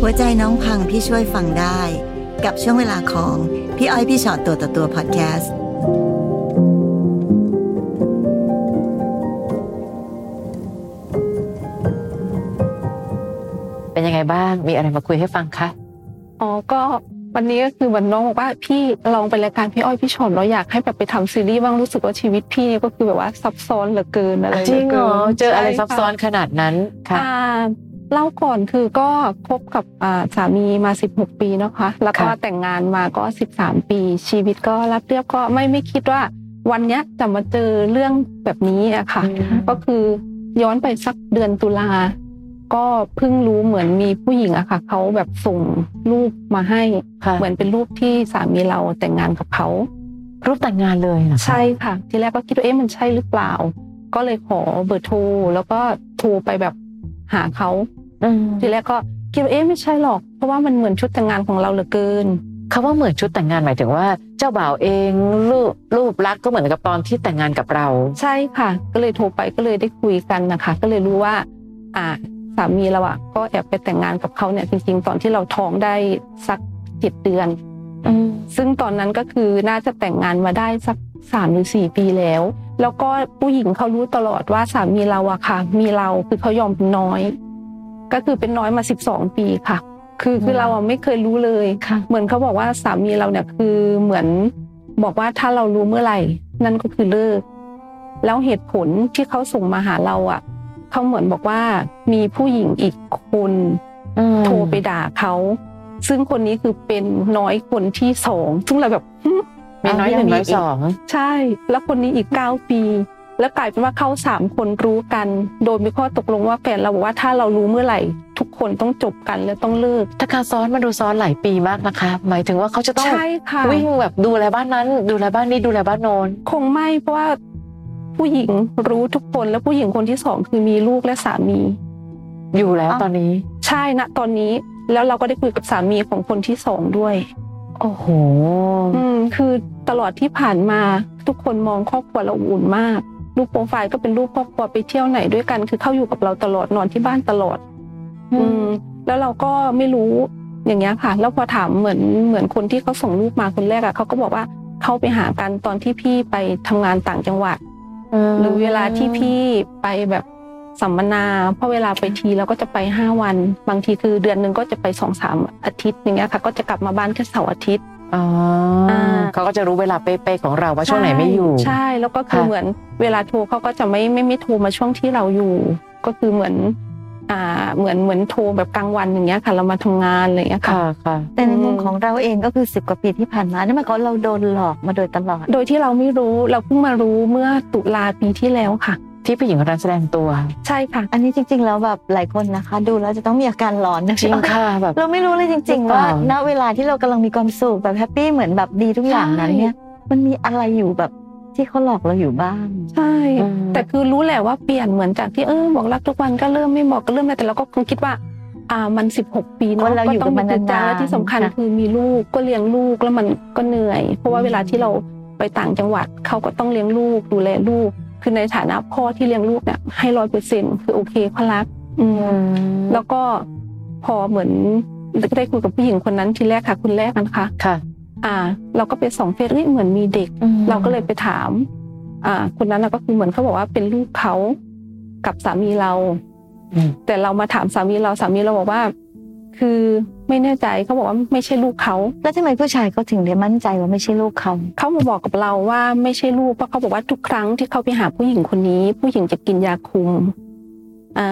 หัวใจน้องพังพี่ช่วยฟังได้ กับช่วงเวลาของพี่อ้อยพี่ชอตตัวต่อตัวพอดแคสต์เป็นยังไงบ้างมีอะไรมาคุยให้ฟังคะอ๋อก็วันนี้ก็คือวันน้องบอกว่าพี่ลองไปรายการพี่อ้อยพี่ชอนเราอยากให้แบบไปทำซีรีส์บ้างรู้สึกว่าชีวิตพี่ก็คือแบบว่าซับซ้อนเหลือเกินอะไรจริงเหรอลืกินเจออะไรใช่ซับซ้อนค่ะขนาดนั้นค่ะอ่า เล่าก่อนคือก็คบกับอ่าสามีมา 16 ปีนะคะ แล้วก็ค่ะแต่งงานมาก็ 13 ปี ชีวิตก็รับเรียบก็ไม่ไม่คิดว่า วันเนี้ยจะมาเจอเรื่องแบบนี้อะค่ะ ก็คือย้อนไปสักเดือนตุลาก็เพิ่งรู้เหมือนมีผู้หญิงอะค่ะเขาแบบส่งรูปมาให้ค่ะเหมือนเป็นรูปที่สามีเราแต่งงานกับเขารูปแต่งงานเลยเหรอคะใช่ค่ะ ทีแรกก็คิดว่าเอ๊ะมันใช่หรือเปล่า ก็เลยขอเบอร์โทรแล้วก็โทรไปแบบหาเขาอืม ทีแรกก็คิดว่าเอ๊ะไม่ใช่หรอก เพราะว่ามันเหมือนชุดแต่งงานของเราเหลือเกินคำว่าเหมือนชุดแต่งงานหมายถึงว่า เจ้าบ่าวเองรูปรูปลักษณ์ก็เหมือนกับตอนที่แต่งงานกับเรา ใช่ค่ะ ก็เลยโทรไปก็เลยได้คุยกันนะคะ ก็เลยรู้ว่า อ่าสามีเราอะก็แอบไปแต่งงานกับเขาเนี่ยจริง ๆ ตอนที่เราท้องได้สักเจ็ดเดือนอืมซึ่งตอนนั้นก็คือน่าจะแต่งงานมาได้สักสามหรือสี่ปีแล้ว แล้วก็ผู้หญิงเขารู้ตลอดว่าสามีเราอะค่ะ มีเราคือเขายอมเป็นน้อย ก็คือเป็นน้อยมาสิบสองปีค่ะ คือคือเราอะไม่เคยรู้เลยค่ะเหมือนเขาบอกว่าสามีเราเนี่ยคือเหมือนบอกว่าถ้าเรารู้เมื่อไหร่ นั่นก็คือเลิก แล้วเหตุผลที่เขาส่งมาหาเราอะเขาเหมือนบอกว่ามีผู้หญิงอีกคนอืมโทรไปด่าเขาซึ่งคนนี้คือเป็นน้อยคนที่สองซึ่งเราแบบหึมีน้อยหนึ่งน้อยสองใช่ แล้วคนนี้อีกเก้าปี แล้วกลายเป็นว่าเขาสามคนรู้กัน โดยมีข้อตกลงว่าแฟนเราบอกว่าถ้าเรารู้เมื่อไหร่ ทุกคนต้องจบกันและต้องเลิกถ้าการซ้อนมาดูซ้อนหลายปีมากนะคะ หมายถึงว่าเขาจะต้องใช่ค่ะวิ่งแบบดูแลบ้านนั้น ดูแลบ้านนี้ดูแลบ้านโน้นคงไม่เพราะว่าผู้หญิงรู้ทุกคนแล้วผู้หญิงคนที่สองคือมีลูกและสามี อยู่แล้วอ้าวตอนนี้ ใช่นะตอนนี้แล้วเราก็ได้คุยกับสามีของคนที่สองด้วยโอ้โห อืม คือตลอดที่ผ่านมาทุกคนมองครอบครัวเราอบอุ่นมาก รูปโปรไฟล์ก็เป็นรูปครอบครัวไปเที่ยวไหนด้วยกัน คือเข้าอยู่กับเราตลอดนอนที่บ้านตลอด อืม แล้วเราก็ไม่รู้อย่างเงี้ยค่ะ แล้วพอถามเหมือนเหมือนคนที่เขาส่งรูปมาคนแรกอะเขาก็บอกว่าเขาไปหากันตอนที่พี่ไปทำงานต่างจังหวัดหรือเวลาที่พี่ไปแบบสัมมนาเพราะเวลาไปทีเราก็จะไปห้าวัน บางทีคือเดือนหนึ่งก็จะไปสองสามอาทิตย์อย่างเงี้ยค่ะ ก็จะกลับมาบ้านแค่เสาร์อาทิตย์ อ๋ออาเขาก็จะรู้เวลาเป๊ะๆของเราว่าช่วงไหนไม่อยู่ ใช่แล้วก็คือค่ะเหมือนเวลาโทรเขาก็จะไม่ไม่ไม่โทรมาช่วงที่เราอยู่ ก็คือเหมือน อ่าเหมือนเหมือนโทรแบบกลางวันอย่างเงี้ยค่ะ เรามาทำงานอะไรอย่างเงี้ยค่ะค่ะค่ะแต่ในมุมของเราเองก็คือสิบกว่าปีที่ผ่านมานั่นหมายความว่าเราโดนหลอกมาโดยตลอด โดยที่เราไม่รู้เราเพิ่งมารู้เมื่อตุลาปีที่แล้วค่ะ ที่ผู้หญิงคนนั้นแสดงตัว ใช่ค่ะ อันนี้จริง ๆ แล้วแบบหลายคนนะคะ ดูแล้วจะต้องมีอาการหลอนนะจริงค่ะแบบเราไม่รู้เลยจริงๆหรือๆเปล่าว่าณเวลาที่เรากำลังมีความสุขแบบ happyเหมือนแบบดีทุกอย่างนั้นเนี่ย มันมีอะไรอยู่แบบที่เขาหลอกเราอยู่บ้าง ใช่อืมแต่คือรู้แหละว่าเปลี่ยนเหมือนจากที่เออบอกรักทุกวันก็เริ่มไม่บอกก็เริ่มอะไรแต่เราก็คงคิดว่าอ่ามันสิบหกปีเนาะคนเราอยู่กับมันก็ต้องนานๆและที่สำคัญค่ะคือมีลูกก็เลี้ยงลูกแล้วมันก็เหนื่อย เพราะว่าเวลาที่เราไปต่างจังหวัดเขาก็ต้องเลี้ยงลูกดูแลลูก คือในฐานะพ่อที่เลี้ยงลูกเนี่ยให้ร้อยเปอร์เซ็นคือโอเคเขารักอืมแล้วก็พอเหมือนได้คุยกับผู้หญิงคนนั้นทีแรกค่ะ คุณแรกนะคะค่ะ อ่า เราก็ไปส่องเฟซเอ้ยเหมือนมีเด็ก เราก็เลยไปถาม อ่า คนนั้นนะก็คือเหมือนเขาบอกว่าเป็นลูกเขากับสามีเราอืมแต่เรามาถามสามีเราสามีเราบอกว่า คือไม่แน่ใจเขาบอกว่าไม่ใช่ลูกเขาแล้วทำไมผู้ชายเขาถึงได้มั่นใจว่าไม่ใช่ลูกเขาเขามาบอกกับเราว่าไม่ใช่ลูกเพราะเขาบอกว่าทุกครั้งที่เขาไปหาผู้หญิงคนนี้ ผู้หญิงจะกินยาคุมอ่า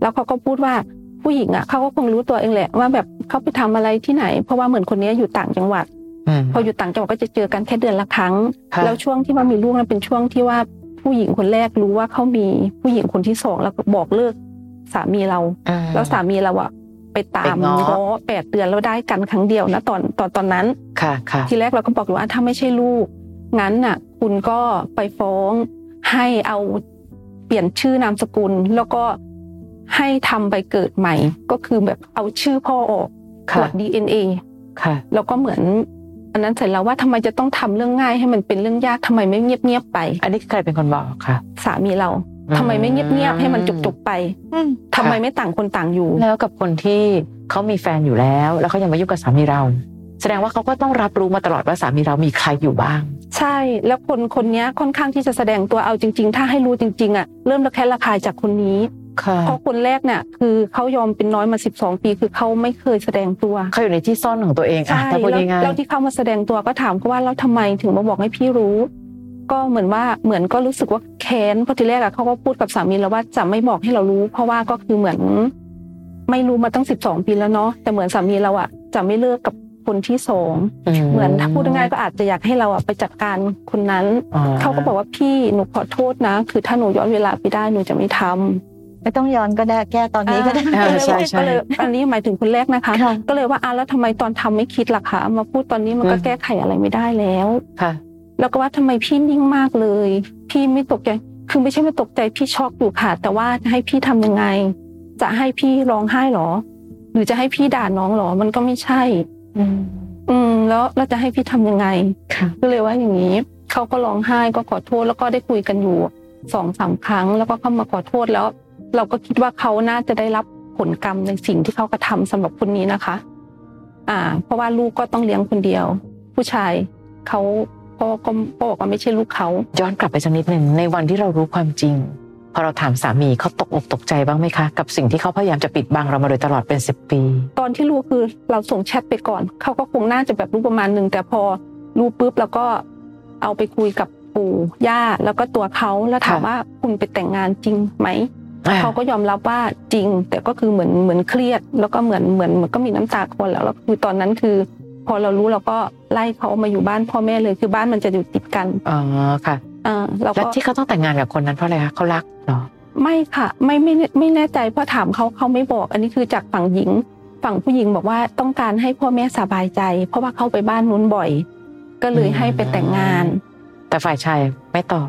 แล้วเขาก็พูดว่าผู้หญิงอะเขาก็คงรู้ตัวเองแหละว่าแบบเขาไปทำอะไรที่ไหน เพราะว่าเหมือนคนนี้อยู่ต่างจังหวัดอืมพออยู่ต่างจังหวัดก็จะเจอกันแค่เดือนละครั้งค่ะแล้วช่วงที่ว่ามีลูกนั้นเป็นช่วงที่ว่าผู้หญิงคนแรกรู้ว่าเขามีผู้หญิงคนที่สองแล้วก็บอกเลิกสามีเราอ่าแล้วสามีเราอะ ไปตามไปง้อง้อแปดเดือนแล้วได้กันครั้งเดียวนะตอนตอนตอนนั้นค่ะค่ะทีแรกเราก็บอกอยู่ว่าถ้าไม่ใช่ลูก งั้นน่ะ คุณก็ไปฟ้องให้เอาเปลี่ยนชื่อนามสกุล แล้วก็ให้ทำใบเกิดใหม่ ก็คือแบบเอาชื่อพ่อออกตรค่ะวจ DNA ค่ะแล้วก็เหมือนอันนั้นเสร็จแล้วว่าทำไมจะต้องทำเรื่องง่ายให้มันเป็นเรื่องยากทำไมไม่เงียบๆไป อันนี้ใครเป็นคนบอกค่ะสามีเราอืม ทำไมไม่เงียบๆให้มันจบๆไปอืมทำไมไม่ต่างคนต่างอยู่ แล้วกับคนที่เขามีแฟนอยู่แล้ว แล้วเขายังมายุ่งกับสามีเรา แสดงว่าเขาก็ต้องรับรู้มาตลอดว่าสามีเรามีใครอยู่บ้าง ใช่แล้วคนคนเนี้ยค่อนข้างที่จะแสดงตัวเอาจริง ๆ ถ้าให้รู้จริงๆอะเริ่มระแคะระคายจากคนนี้ค่ะเพราะคนแรกเนี่ยคือเขายอมเป็นน้อยมา 12 ปี คือเขาไม่เคยแสดงตัวเขาอยู่ในที่ซ่อนของตัวเองอะใช่ถ้าพูดแล้วง่ายแล้วที่เขามาแสดงตัวก็ถามเขาว่าแล้วทำไมถึงมาบอกให้พี่รู้ ก็เหมือนว่าเหมือนก็รู้สึกว่าแค้นเพราะทีแรกอะเขาก็พูดกับสามีแล้วว่าจะไม่บอกให้เรารู้ เพราะว่าก็คือเหมือน ไม่รู้มาตั้ง12ปีแล้วเนาะแต่เหมือนสามีเราอะจะไม่เลิกกับคนที่สองๆเหมือนถ้าพูดง่ายๆก็อาจจะอยากให้เราอะไปจัดการคนนั้นเขาก็บอกว่าพี่หนูขอโทษนะ คือถ้าหนูย้อนเวลาไปได้หนูจะไม่ทำไม่ต้องย้อนก็ได้แก้ตอนนี้ก็ได้เออใช่ใช่ก็เลยอันนี้หมายถึงคนแรกนะคะค่ะก็เลยว่าอะแล้วทำไมตอนทำไม่คิดล่ะคะมาพูดตอนนี้มันก็อืมแก้ไขอะไรไม่ได้แล้วค่ะ แล้วก็ว่าทำไมพี่นิ่งมากเลย พี่ไม่ตกใจคือไม่ใช่ไม่ตกใจพี่ช็อกอยู่ค่ะ แต่ว่าจะให้พี่ทำยังไง จะให้พี่ร้องไห้หรอ หรือจะให้พี่ด่าน้องหรอ มันก็ไม่ใช่ อืมอืมแล้วเราจะให้พี่ทำยังไงค่ะก็เลยว่าอย่างนี้เขาก็ร้องไห้ก็ขอโทษแล้วก็ได้คุยกันอยู่สองสามครั้ง แล้วก็เข้ามาขอโทษแล้ว เราก็คิดว่าเขาน่าจะได้รับผลกรรมในสิ่งที่เขากระทำสำหรับคนนี้นะคะ อ่า เพราะว่าลูกก็ต้องเลี้ยงคนเดียว ผู้ชายเขา พ่อก็พ่อบอกว่าไม่ใช่ลูกเขาย้อนกลับไปสักนิดหนึ่งในวันที่เรารู้ความจริง พอเราถามสามีเขาตกอกตกใจบ้างไหมคะ กับสิ่งที่เขาพยายามจะปิดบังเรามาโดยตลอดเป็นสิบปี ตอนที่รู้คือเราส่งแชทไปก่อน เขาก็คงน่าจะแบบรู้ประมาณหนึ่งแต่พอรู้ปุ๊บแล้วก็เอาไปคุยกับปู่ย่าแล้วก็ตัวเขาแล้วถามค่ะว่าคุณไปแต่งงานจริงไหมอ่าเขาก็ยอมรับว่าจริง แต่ก็คือเหมือนเหมือนเครียด แล้วก็เหมือนเหมือนเหมือนก็มีน้ำตาคลอแล้วแล้วคือตอนนั้นคือ พอเรารู้เราก็ไล่เขามาอยู่บ้านพ่อแม่เลยคือบ้านมันจะอยู่ติดกันอ๋อค่ะอ่าเราแล้วก็ที่เขาต้องแต่งงานกับคนนั้นเพราะอะไรคะเขารักเหรอไม่ค่ะ ไม่ไม่ไม่แน่ใจเพราะถามเขาเขาไม่บอก อันนี้คือจากฝั่งหญิง ฝั่งผู้หญิงบอกว่าต้องการให้พ่อแม่สบายใจ เพราะว่าเขาไปบ้านนู้นบ่อย ก็เลยให้ไปแต่งงาน แต่ฝ่ายชายไม่ตอบ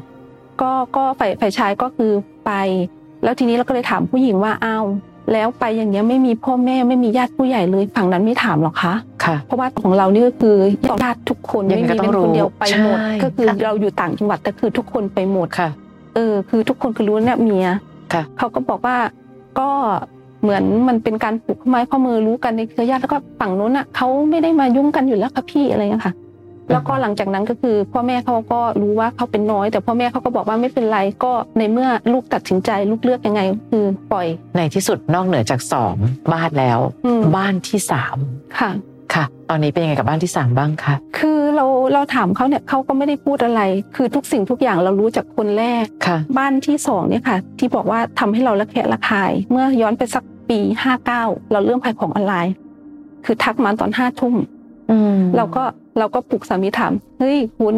ก็ก็ฝ่ายฝ่ายชายก็คือไป แล้วทีนี้เราก็เลยถามผู้หญิงว่าอ้าว แล้วไปอย่างเงี้ยไม่มีพ่อแม่ไม่มีญาติผู้ใหญ่เลยฝั่งนั้นไม่ถามหรอคะค่ะ เพราะว่าของเรานี่ก็คือญาติทุกคนยังไม่ไงมีก็ต้เป็อนงรู้คนเดียวไปหมดใช่ก็คือค่ะเราอยู่ต่างจังหวัดแต่คือทุกคนไปหมดค่ะ เออ คือทุกคนคือรู้เนี่ยเมียค่ะเขาก็บอกว่าก็เหมือนมันเป็นการปลูกข้อไม้ข้อมือรู้กันในเครือญาติแล้วก็ฝั่งนู้นอะเขาไม่ได้มายุ่งกันอยู่แล้วค่ะพี่อะไรเงี้ยค่ะ แล้วก็หลังจากนั้นก็คือพ่อแม่เขาก็รู้ว่าเขาเป็นน้อย แต่พ่อแม่เขาก็บอกว่าไม่เป็นไรก็ในเมื่อลูกตัดสินใจลูกเลือกยังไงก็คือปล่อย ในที่สุดนอกเหนือจากสองบ้านแล้วอืมบ้านที่สามค่ะค่ะตอนนี้เป็นยังไงกับบ้านที่สามบ้างคะคือเราเราถามเขาเนี่ยเขาก็ไม่ได้พูดอะไร คือทุกสิ่งทุกอย่างเรารู้จากคนแรกค่ะ บ้านที่สองเนี่ยค่ะ ที่บอกว่าทำให้เราระแคะระคาย เมื่อย้อนไปสักปีห้าเก้าเราเริ่มขายของออนไลน์ คือทักมาตอนห้าทุ่มอืม เราก็เราก็ปลุกสามีถามเฮ้ยคุณ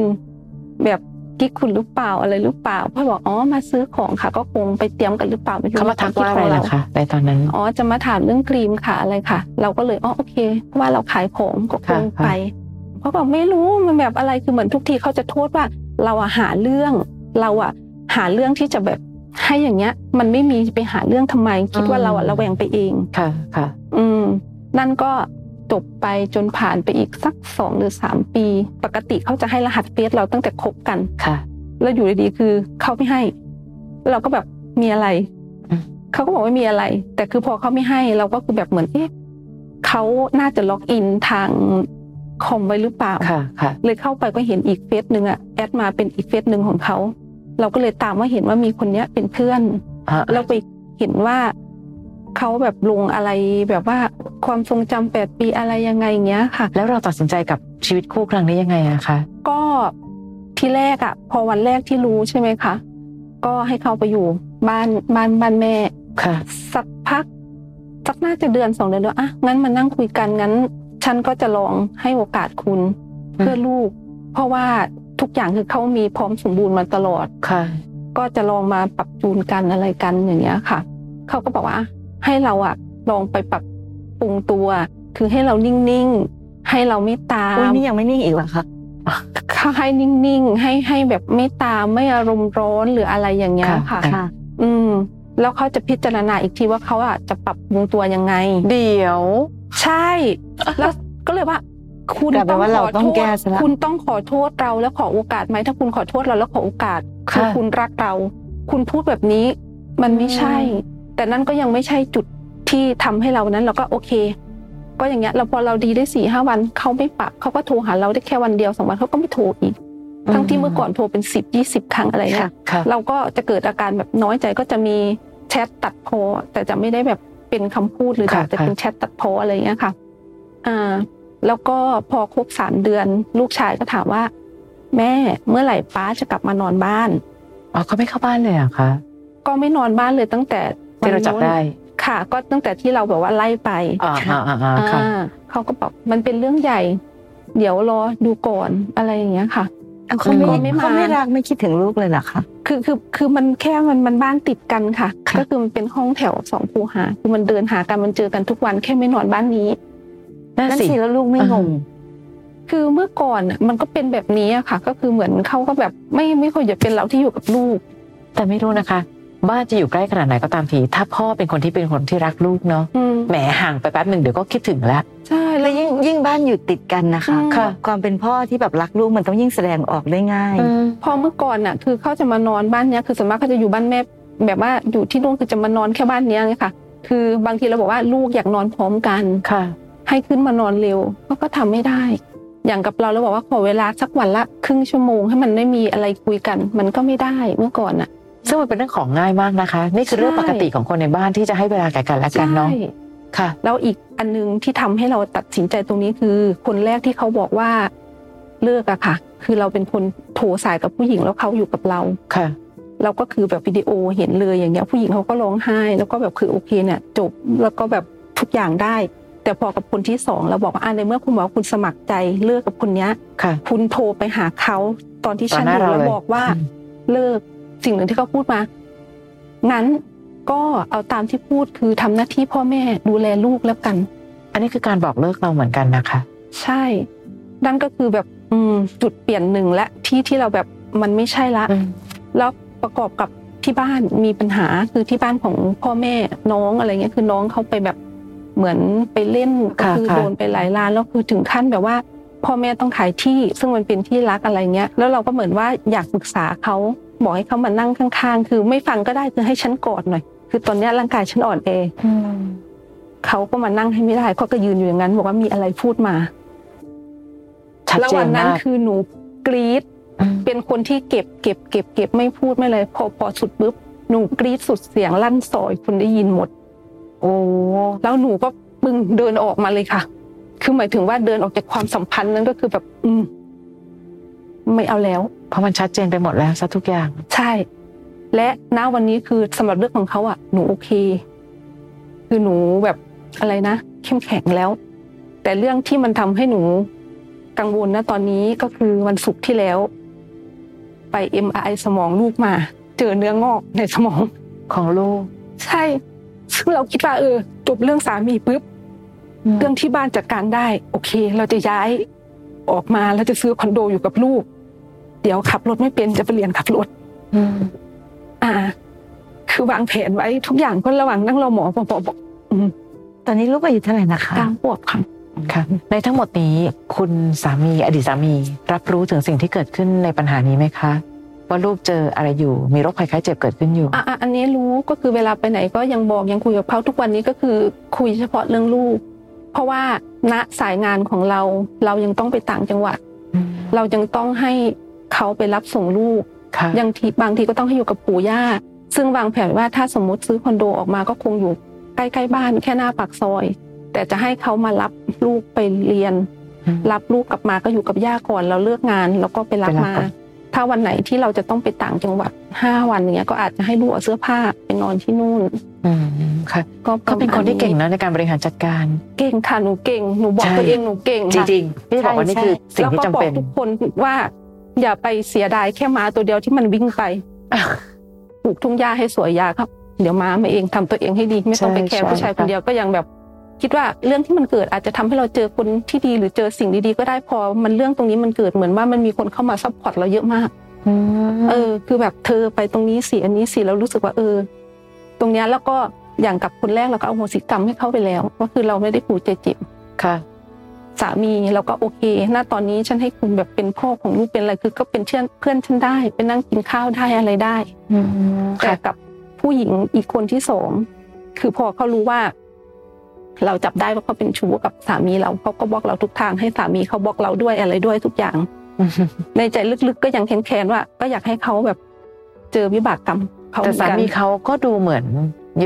แบบกิ๊กคุณหรือเปล่าอะไรหรือเปล่าพ่อบอกอ๋อมาซื้อของค่ะ ก็คงไปเตรียมกันหรือเปล่าไม่รู้เขามาทักว่าอะไรควมคิดขงล่ะคะในตอนนั้นอ๋อจะมาถามเรื่องครีมค่ะอะไรค่ะ เราก็เลยอ๋อโอเคเพราะว่าเราขายของก็คงค่ะไปเขาบอกไม่รู้มันแบบอะไรคือเหมือนทุกทีเขาจะโทษว่าเราอะหาเรื่อง เราอะหาเรื่องที่จะแบบให้อย่างเงี้ย มันไม่มีไปหาเรื่องทำไม คิดว่าเราอะระแวงไปเองค่ะค่ะ อืมนั่นก็ จบไปจนผ่านไปอีกสักสองหรือสามปี ปกติเขาจะให้รหัสเฟซเราตั้งแต่คบกันค่ะ แล้วอยู่ดีๆคือเขาไม่ให้ เราก็แบบมีอะไรอืมเขาก็บอกว่ามีอะไร แต่คือพอเขาไม่ให้เราก็คือแบบเหมือนเอ๊ะเขาน่าจะล็อกอินทางคอมไว้หรือเปล่าค่ะค่ะเลยเข้าไปก็เห็นอีกเฟซหนึ่งอะแอดมาเป็นอีกเฟซหนึ่งของเขาเราก็เลยตามว่าเห็นว่ามีคนเนี้ยเป็นเพื่อนอะแล้วไปเห็นว่า เขาแบบลงอะไรแบบว่าความทรงจำแปดปีอะไรยังไงอย่างเงี้ยค่ะ แล้วเราตัดสินใจกับชีวิตคู่ครั้งนี้ยังไงอะคะก็ที่แรกอะพอวันแรกที่รู้ใช่ไหมคะก็ให้เขาไปอยู่บ้านบ้านบ้านแม่ค่ะ สักพักสักน่าจะเดือนสองเดือนแล้วอะงั้นมานั่งคุยกันงั้น ฉันก็จะลองให้โอกาสคุณอืมเพื่อลูก เพราะว่าทุกอย่างคือเขามีพร้อมสมบูรณ์มาตลอดค่ะ ก็จะลองมาปรับจูนกันอะไรกันอย่างเงี้ยค่ะเขาก็บอกว่า ให้เราอะลองไปปรับปรุงตัว คือให้เรานิ่งๆให้เราไม่ตาอุ้ยมนี่ยังไม่นิ่งอีกเหรอคะเขาให้นิ่งๆให้ให้แบบไม่ตามไม่อารมณ์ร้อนหรืออะไรอย่างเงี้ยค่ะค่ะค่ะ อืม แล้วเขาจะพิจารณาอีกทีว่าเขาอะจะปรับปรุงตัวยังไง เดี๋ยว ใช่ แล้วก็เลยว่าคุณกลายเป็นว่าเราต้องขโทษแก้ซะละคุณต้องขอโทษเราแล้วขอโอกาสไหมถ้าคุณขอโทษเราแล้วขอโอกาสคือค่ะคุณรักเรา คุณพูดแบบนี้ มันไม่ใช่ แต่นั่นก็ยังไม่ใช่จุดที่ทำให้เรานั้นเราก็โอเค ก็อย่างเงี้ยแล้วพอเราดีได้สี่ห้าวันเขาไม่ปรับเขาก็โทรหาเราได้แค่วันเดียวสองวันเขาก็ไม่โทรอีกทั้งที่เมื่อก่อนโทรเป็นสิบยี่สิบครั้งอะไรเงี้ยค่ะเราก็จะเกิดอาการแบบน้อยใจก็จะมีแชทตัดโพอแต่จะไม่ได้แบบเป็นคำพูดหรือด่าค่ะแต่เป็นแชทตัดโพออะไรเงี้ยค่ะอ่าแล้วก็พอครบสามเดือน ลูกชายก็ถามว่า แม่เมื่อไหร่ป้าจะกลับมานอนบ้านอ๋อเขาไม่เข้าบ้านเลยเหรอะคะก็ไม่นอนบ้านเลยตั้งแต่วัน ที่เราจับนู้นได้ค่ะ ก็ตั้งแต่ที่เราแบบว่าไล่ไปอ่าอ่าอ่าอ่าค่ะอ่าเขาก็บอกมันเป็นเรื่องใหญ่ เดี๋ยวรอดูก่อนอะไรอย่างเงี้ยค่ะเอาเขาไม่ก็ไม่มาเขาไม่รักไม่คิดถึงลูกเลยเหรอคะคือคือคือมันแค่มันมันบ้านติดกันค่ะค่ะ ก็คือมันเป็นห้องแถวสองคูหาคือมันเดินหากันมันเจอกันทุกวันแค่ไม่นอนบ้านนี้นั่นนั่นสิสิแล้วลูกไม่งงคือเมื่อก่อนน่ะมันก็เป็นแบบนี้อะค่ะ ก็คือเหมือนเขาก็แบบไม่ไม่ค่อยจะเป็นเราที่อยู่กับลูก แต่ไม่รู้นะคะ บ้านจะอยู่ใกล้ขนาดไหนก็ตามที ถ้าพ่อเป็นคนที่เป็นคนที่รักลูกเนาะอืมแหมห่างไปแป๊บหนึ่งเดี๋ยวก็คิดถึงแล้วใช่แล้วยิ่งยิ่งบ้านอยู่ติดกันนะคะอืมค่ะความเป็นพ่อที่แบบรักลูกมันต้องยิ่งแสดงออกได้ง่ายพอเมื่อก่อนน่ะคือเขาจะมานอนบ้านเนี้ยคือส่วนมากเขาจะอยู่บ้านแม่ แบบว่าอยู่ที่นู่นคือจะมานอนแค่บ้านเนี้ยไงค่ะ คือบางทีเราบอกว่าลูกอยากนอนพร้อมกันค่ะ ให้ขึ้นมานอนเร็วเขาก็ทำไม่ได้ อย่างกับเราเราบอกว่าขอเวลาสักวันละครึ่งชั่วโมงให้มันไม่มีอะไรคุยกัน มันก็ไม่ได้เมื่อก่อนน่ะ ซึ่งมันเป็นเรื่องของง่ายมากนะคะ นี่คือเรื่องใช่ปกติของคนในบ้านที่จะให้เวลาแก่กันและกันเนาะใช่ค่ะ แล้วอีกอันนึงที่ทำให้เราตัดสินใจตรงนี้คือ คนแรกที่เขาบอกว่าเลิกอะค่ะ คือเราเป็นคนโทรสายกับผู้หญิงแล้วเขาอยู่กับเราค่ะ เราก็คือแบบวิดีโอเห็นเลยอย่างเงี้ยผู้หญิงเขาก็ร้องไห้ แล้วก็แบบคือโอเคเนี่ย จบแล้วก็แบบทุกอย่างได้ แต่พอกับคนที่สองเราบอกว่าอ่าในเมื่อคุณบอกว่าคุณสมัครใจเลิกกับคนเนี้ยค่ะคุณโทรไปหาเขาตอนที่ฉันต่อหน้าอยู่เราแล้วเลยบอกว่าอืมเลิก สิ่งหนึ่งที่เขาพูดมา งั้นก็เอาตามที่พูดคือทำหน้าที่พ่อแม่ดูแลลูกแล้วกัน อันนี้คือการบอกเลิกเราเหมือนกันนะคะ ใช่ นั่นก็คือแบบอืมจุดเปลี่ยนหนึ่งและที่ที่เราแบบมันไม่ใช่ละอืมแล้วประกอบกับที่บ้านมีปัญหาคือที่บ้านของพ่อแม่น้องอะไรเงี้ยคือน้องเขาไปแบบเหมือนไปเล่นก็ค่ะคือค่ะโดนไปหลายล้านแล้วคือถึงขั้นแบบว่าพ่อแม่ต้องขายที่ซึ่งมันเป็นที่รักอะไรเงี้ยแล้วเราก็เหมือนว่าอยากปรึกษาเขา บอกให้เขามานั่งข้างๆ คือไม่ฟังก็ได้คือให้ฉันกอดหน่อย คือตอนเนี้ยร่างกายฉันอ่อนแอเขาก็มานั่งให้ไม่ได้เขาก็ยืนอยู่อย่างนั้น บอกว่ามีอะไรพูดมาชัดแล้วเจวันนนั้นมากคือหนูกรี๊ดมเป็นคนที่เก็บเก็บเก็บเก็บไม่พูดไม่เลย พอพอสุดปุ๊บหนูกรี๊ดสุดเสียงลั่นซอยคุณได้ยินหมด โอ้แล้วหนูก็ปึ้งเดินออกมาเลยค่ะ คือหมายถึงว่าเดินออกจากความสัมพันธ์นั้นก็คือแบบ อืม ไม่เอาแล้ว เพราะมันชัดเจนไปหมดแล้วซะทุกอย่าง ใช่ และณวันนี้คือสำหรับเรื่องของเขาอะหนูโอเค คือหนูแบบอะไรนะเข้มแข็งแล้ว แต่เรื่องที่มันทำให้หนูกังวลนะตอนนี้ก็คือวันศุกร์ที่แล้ว ไป MRI สมองลูกมา เจอเนื้องอกในสมองของลูก ใช่ ซึ่งเราคิดว่าเออจบเรื่องสามีปุ๊บเรื่องที่บ้านจัดการได้ โอเค เราจะย้ายออกมาแล้วจะซื้อคอนโดอยู่กับลูก เดี๋ยวขับรถไม่เป็นจะไปเรียนขับรถอืมอ่า คือวางแผนไว้ทุกอย่างก็ระหว่างนั่งรอหมอปอบอกตอนนี้ลูกอายุเท่าไหร่นะคะกลางปวดค่ะค่ะในทั้งหมดนี้คุณสามีอดีตสามี รับรู้ถึงสิ่งที่เกิดขึ้นในปัญหานี้ไหมคะว่าลูกเจออะไรอยู่มีโรคภัยไข้เจ็บเกิดขึ้นอยู่อะอะอันนี้รู้ก็คือเวลาไปไหนก็ยังบอกยังคุยกับเขาทุกวันนี้ก็คือคุยเฉพาะเรื่องลูก เพราะว่าณสายงานของเราเรายังต้องไปต่างจังหวัด เรายังต้องให้ เขาไปรับส่งลูกค่ะยังทีบางทีก็ต้องให้อยู่กับปู่ย่า ซึ่งวางแผนว่าถ้าสมมติซื้อคอนโดออกมาก็คงอยู่ใกล้ๆบ้านแค่หน้าปากซอย แต่จะให้เขามารับลูกไปเรียนอืมรับลูกกลับมาก็อยู่กับย่าก่อนเราเลิกงานแล้วก็ไปรับไปรับมาก่อนถ้าวันไหนที่เราจะต้องไปต่างจังหวัดห้าวันเนี้ยก็อาจจะให้ลูกเอาเสื้อผ้าไปนอนที่นู่นอืมค่ะก็ก็เป็นคนที่เก่งนะในการบริหารจัดการ เก่งค่ะหนูเก่งหนูบอกใช่ตัวเองหนูเก่งจริงๆค่ะพี่บอกว่านี่คือสิ่งที่จำเป็นแล้วก็บอกทุกคนว่า อย่าไปเสียดายแค่ม้าตัวเดียวที่มันวิ่งไปปลูกทุ่งหญ้าให้สวยยาครับ เดี๋ยวม้ามาเองทำตัวเองให้ดี ไม่ต้องไปแคร์ใช่ผู้ชายใช่คนเดียวก็ยังแบบ คิดว่าเรื่องที่มันเกิดอาจจะทำให้เราเจอคนที่ดีหรือเจอสิ่งดีๆก็ได้พอมันเรื่องตรงนี้มันเกิดเหมือนว่ามันมีคนเข้ามา support เราเยอะมากเออ คือแบบเธอไปตรงนี้สิอันนี้สิแล้วรู้สึกว่าเออ ตรงเนี้ยแล้วก็อย่างกับคนแรกเราก็เอาโหสิกรรมให้เขาไปแล้ว ก็คือเราไม่ได้ผูกใจเจ็บค่ะ สามีเราก็โอเคณตอนนี้ฉันให้คุณแบบเป็นพ่อของลูกเป็นอะไรคือก็เป็นเพื่อนเพื่อนฉันได้ไปนั่งกินข้าวได้อะไรได้แต่ค่ะกับผู้หญิงอีกคนที่สองคือพอเขารู้ว่า เราจับได้ว่าเขาเป็นชู้กับสามีเราเขาก็บล็อกเราทุกทางให้สามีเขาบล็อกเราด้วยอะไรด้วยทุกอย่าง ในใจลึกๆก็ยังแค้นๆว่า ก็อยากให้เขาแบบเจอวิบากกรรมเขาแต่เหมือนสากันมีเขาก็ดูเหมือน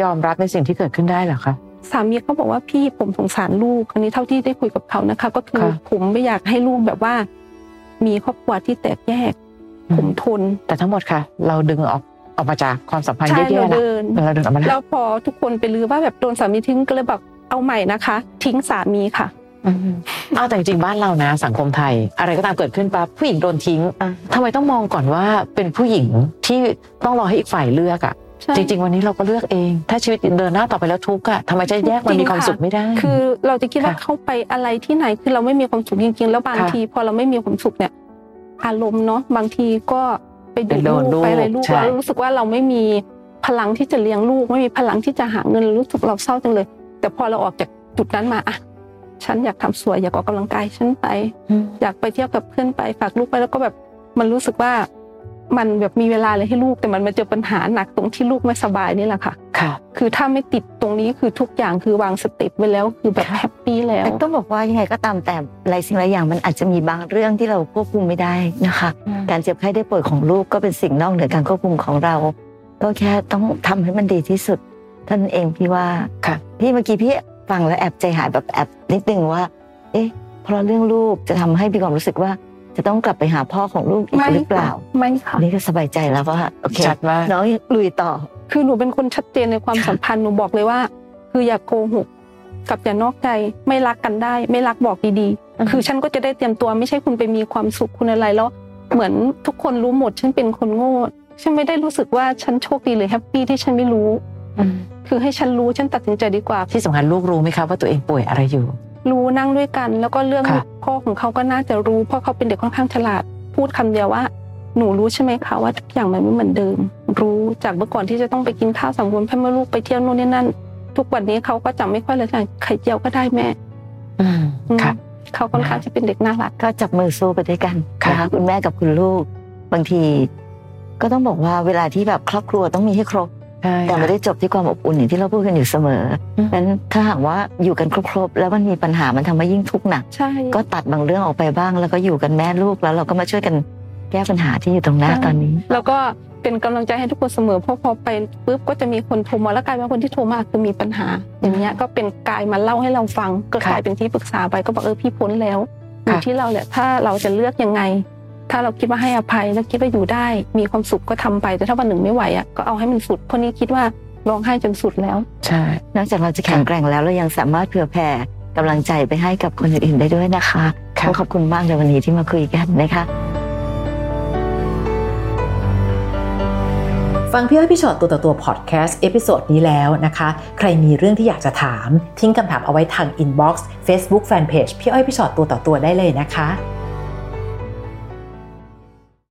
ยอมรับในสิ่งที่เกิดขึ้นได้เหรอคะ สามีเขาบอกว่าพี่ผมสงสารลูก อันนี้เท่าที่ได้คุยกับเขานะคะ ก็คือค่ะผมไม่อยากให้ลูกแบบว่า มีครอบครัวที่แตกแยก ผมทน แต่ทั้งหมดค่ะ เราดึงออกออกมาจากความสัมพันธ์ใช่แย่เราๆนะเดินเราดึงออกมาแล้แล้ววพอทุกคนไปลือว่าแบบโดนสามีทิ้งก็เลยบอกเอาใหม่นะคะ ทิ้งสามีค่ะอืมเอาแต่จริงๆบ้านเรานะ สังคมไทย อะไรก็ตามเกิดขึ้นปั๊บผู้หญิงโดนทิ้งอะทำไมต้องมองก่อนว่าเป็นผู้หญิงที่ต้องรอให้อีกฝ่ายเลือกอะใช่ จริง ๆ วันนี้เราก็เลือกเอง ถ้าชีวิตเดินหน้าต่อไปแล้วทุกข์อะทำไมจะแยกมันมีความสุขไม่ได้ คือเราจะคิดว่าค่ะเข้าไปอะไรที่ไหนคือเราไม่มีความสุขจริง ๆ แล้วบางค่ะทีพอเราไม่มีความสุขเนี่ย อารมณ์เนาะบางทีก็ไปไปดูโดนลูกไปอะไรลูลูกกใช่เรารู้สึกว่าเราไม่มีพลังที่จะเลี้ยงลูก ไม่มีพลังที่จะหาเงินรู้สึกเราเศร้าจังเลย แต่พอเราออกจากจุดนั้นมาอะฉันอยากทำสวยอยากออกกำลังกายฉันไปอืมอยากไปเที่ยวกับเพื่อนไปฝากลูกไปแล้วก็แบบมันรู้สึกว่า มันแบบมีเวลาเลยให้ลูกแต่มันมาเจอปัญหาหนักตรงที่ลูกไม่สบายนี่แหละค่ะค่ะ คือถ้าไม่ติดตรงนี้คือทุกอย่างคือวาง step ไว้แล้วคือแบบ happy แล้วแต่ต้องบอกว่ายังไงก็ตามแต่หลายสิ่งหลายอย่างมันอาจจะมีบางเรื่องที่เราควบคุมไม่ได้นะคะ การเจ็บไข้ได้ป่วยของลูกก็เป็นสิ่งนอกเหนือการควบคุมของเรา ก็แค่ต้องทำให้มันดีที่สุดเท่านั้นเองพี่ว่าค่ะพี่เมื่อกี้พี่ฟังแล้วแอบใจหายแบบแอบนิดนึงว่า เอ๊ะเพราะเรื่องลูกจะทำให้มีความรู้สึกว่า จะต้องกลับไปหาพ่อของลูกอีกไม่หรือเปล่า ไม่ค่ะนี่ก็สบายใจแล้วว่าโอเคชัดมากน้องลุยต่อ คือหนูเป็นคนชัดเจนในความค่ะสัมพันธ์หนูบอกเลยว่า คืออย่าโกหกกับอย่านอกใจไม่รักกันได้ ไม่รักบอกดีอือฮึๆคือฉันก็จะได้เตรียมตัวไม่ใช่คุณไปมีความสุขคุณอะไรแล้ว เหมือนทุกคนรู้หมดฉันเป็นคนโง่ฉันไม่ได้รู้สึกว่าฉันโชคดีหรือแฮปปี้ที่ฉันไม่รู้อืมคือให้ฉันรู้ฉันตัดสินใจดีกว่าที่สำคัญลูกรู้ไหมคะว่าตัวเองป่วยอะไรอยู่ รู้นั่งด้วยกัน แล้วก็เรื่องค่ะพ่อของเขาก็น่าจะรู้เพราะเขาเป็นเด็กค่อนข้างฉลาด พูดคำเดียวว่า หนูรู้ใช่ไหมคะว่าทุกอย่างมันไม่เหมือนเดิม รู้จากเมื่อก่อนที่จะต้องไปกินข้าวสังวนพ่อแม่ลูกไปเที่ยวนู่นนี่นั่น ทุกวันนี้เขาก็จำไม่ค่อยเลยค่ะไข่เจียวก็ได้แม่อืมอืมค่ะเขาค่อนข้างจะเป็นเด็กน่ารักก็จับมือสู้ไปด้วยกันค่ะนะคะคุณแม่กับคุณลูก บางที ก็ต้องบอกว่าเวลาที่แบบครอบครัวต้องมีให้ครบใช่ แต่ไม่ได้จบที่ความอบอุ่นอย่างที่เราพูดกันอยู่เสมออืมนั้นถ้าหากว่าอยู่กันครบๆแล้วมันมีปัญหามันทำให้ยิ่งทุกข์หนักใช่ก็ตัดบางเรื่องออกไปบ้าง แล้วก็อยู่กันแม่ลูกแล้วเราก็มาช่วยกันแก้ปัญหาที่อยู่ตรงหน้าตอนนี้ แล้วก็เป็นกำลังใจให้ทุกคนเสมอเพราะพอไปปุ๊บก็จะมีคนโทรมาแล้วกลายเป็นคนที่โทรมาคือมีปัญหา อย่างเงี้ยก็เป็นกายมาเล่าให้เราฟังก็กลายเป็นที่ปรึกษาไปก็บอกเออพี่พ้นแล้วอยู่ที่เราแหละถ้าเราจะเลือกยังไง ถ้าเราคิดว่าให้อภัยแล้วคิดว่าอยู่ได้ มีความสุขก็ทำไป แต่ถ้าวันหนึ่งไม่ไหวอะก็เอาให้มันสุดเพราะนี้คิดว่าร้องไห้จนสุดแล้ว ใช่ นอกจากเราจะแข็งแกร่งแล้วเรายังสามารถเผื่อแผ่กำลังใจไปให้กับคนอื่นๆได้ด้วยนะคะค่ะขอขอบคุณมากในวันนี้ที่มาคุยกันนะคะฟังพี่อ้อยพี่ชอตตัวต่อตัวพอดแคสต์ episode นี้แล้วนะคะ ใครมีเรื่องที่อยากจะถาม ทิ้งคำถามเอาไว้ทางอินบ็อกซ์เฟซบุ๊กแฟนเพจพี่อ้อยพี่ฉอดตัวต่อตัวได้เลยนะคะ